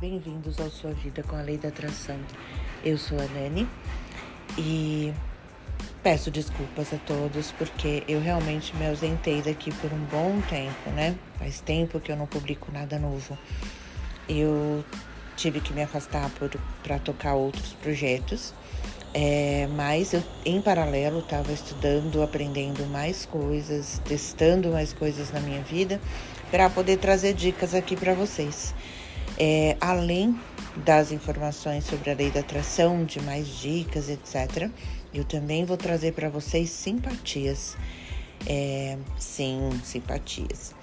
bem-vindos ao Sua Vida com a Lei da Atração. Eu sou a Nani e peço desculpas a todos porque eu realmente me ausentei daqui por um bom tempo, né? Faz tempo que eu não publico nada novo. Eu tive que me afastar para tocar outros projetos, é, mas eu, em paralelo, estava estudando, aprendendo mais coisas, testando mais coisas na minha vida para poder trazer dicas aqui para vocês. É, além das informações sobre a lei da atração, de mais dicas, etc., eu também vou trazer para vocês simpatias. É, sim, simpatias.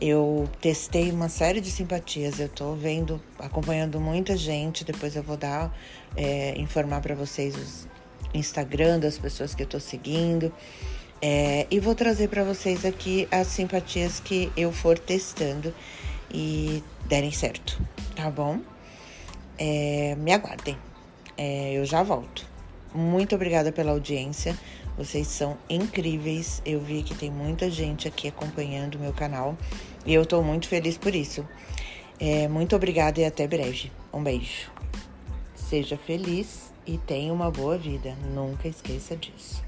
Eu testei uma série de simpatias, eu tô vendo, acompanhando muita gente, depois eu vou dar, é, informar para vocês os Instagram das pessoas que eu tô seguindo. É, e vou trazer para vocês aqui as simpatias que eu for testando e derem certo tá bom? É, me aguardem, é, eu já volto. Muito obrigada pela audiência, vocês são incríveis. Eu vi que tem muita gente aqui acompanhando o meu canal e eu tô muito feliz por isso. É, muito obrigada e até breve. Um beijo. Seja feliz e tenha uma boa vida. Nunca esqueça disso.